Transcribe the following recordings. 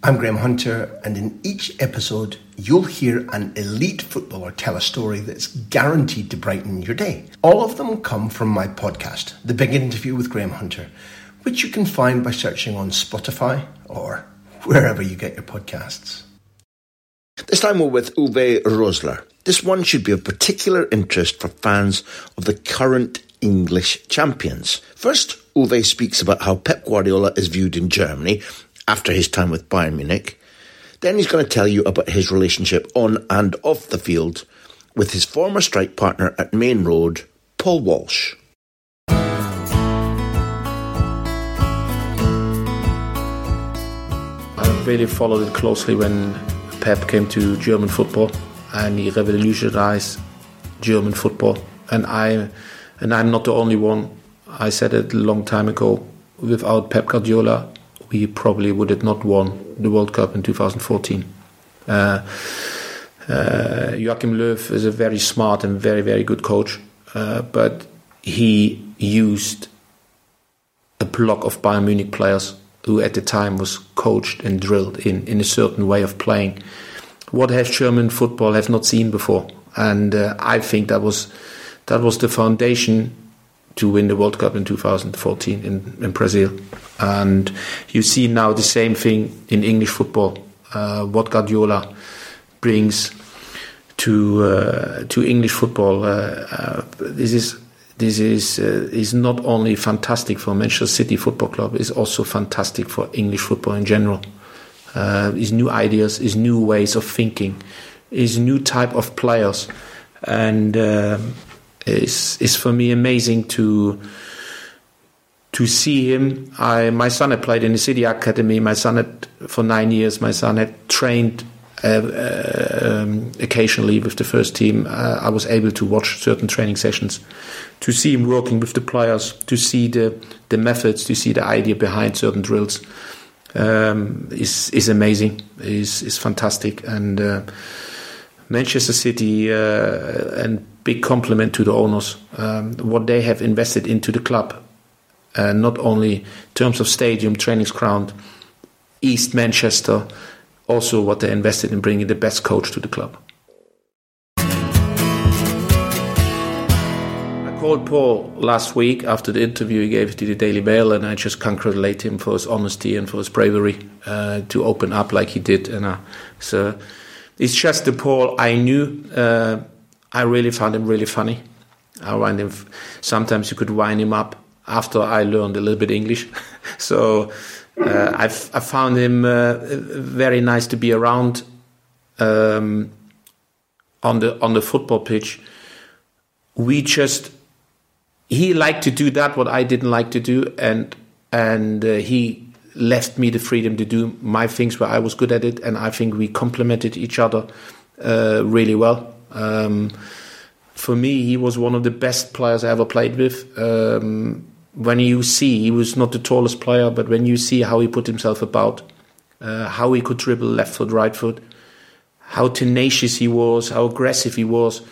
I'm Graham Hunter, and in each episode, you'll hear an elite footballer tell a story that's guaranteed to brighten your day. All of them come from my podcast, The Big Interview with Graham Hunter, which you can find by searching on Spotify or wherever you get your podcasts. This time we're with Uwe Rosler. This one should be of particular interest for fans of the current English champions. First, Uwe speaks about how Pep Guardiola is viewed in Germany after his time with Bayern Munich. Then he's going to tell you about his relationship on and off the field with his former strike partner at Maine Road, Paul Walsh. I really followed it closely when Pep came to German football and he revolutionized German football. And I, and I'm not the only one. I said it a long time ago. Without Pep Guardiola, we probably would have not won the World Cup in 2014. Uh, uh, Joachim Löw is a very smart and very, very good coach, uh, but he used a block of Bayern Munich players who at the time was coached and drilled in, in a certain way of playing. What has German football have not seen before? And uh, I think that was that was the foundation to win the World Cup in 2014 in, in Brazil. And you see now the same thing in English football. Uh, what Guardiola brings to uh, to English football. Uh, uh this is this is uh, is not only fantastic for Manchester City Football Club. It's also fantastic for English football in general. Uh, his new ideas, his new ways of thinking, his new type of players, and is is for me amazing to to see him. I my son had played in the City Academy. My son had for nine years. My son had trained uh, uh, um, occasionally with the first team. Uh, I was able to watch certain training sessions, to see him working with the players, to see the the methods, to see the idea behind certain drills. Um, is is amazing. is is fantastic and. Uh, Manchester City uh, and big compliment to the owners. Um, what they have invested into the club, uh, not only in terms of stadium, training ground, East Manchester, also what they invested in bringing the best coach to the club. I called Paul last week after the interview he gave to the Daily Mail, and I just congratulate him for his honesty and for his bravery uh, to open up like he did. And uh, so it's just the Paul I knew. Uh, I really found him really funny. I find him. Sometimes you could wind him up after I learned a little bit English. so uh, i I found him uh, very nice to be around um, on the on the football pitch. We just he liked to do that what I didn't like to do, and and uh, he left me the freedom to do my things where I was good at it, and I think we complemented each other uh, really well. Um, for me, he was one of the best players I ever played with. Um, when you see, he was not the tallest player, but when you see how he put himself about, uh, how he could dribble left foot, right foot, how tenacious he was, how aggressive he was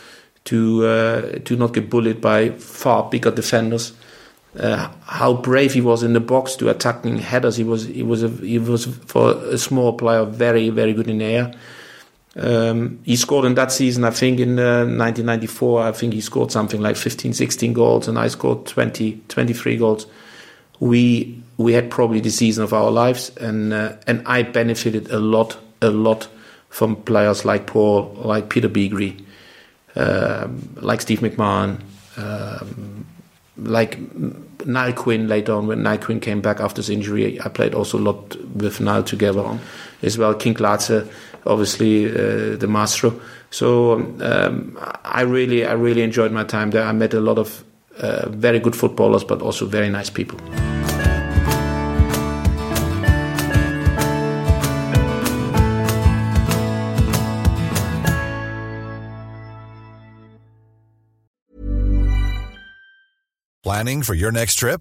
to uh, to not get bullied by far bigger defenders. Uh, how brave he was in the box to attacking headers. He was he was a, he was for a small player very very good in the air. Um, he scored in that season, I think in uh, 1994, I think he scored something like 15, 16 goals, and I scored 20, 23 goals. We we had probably the season of our lives, and uh, and I benefited a lot, a lot from players like Paul, like Peter Beagrie, um, like Steve McMahon, um, like Niall Quinn later on when Niall Quinn came back after his injury. I played also a lot with Niall together as well. King obviously uh, the maestro. So um, I really, I really enjoyed my time there. I met a lot of uh, very good footballers, but also very nice people. Planning for your next trip?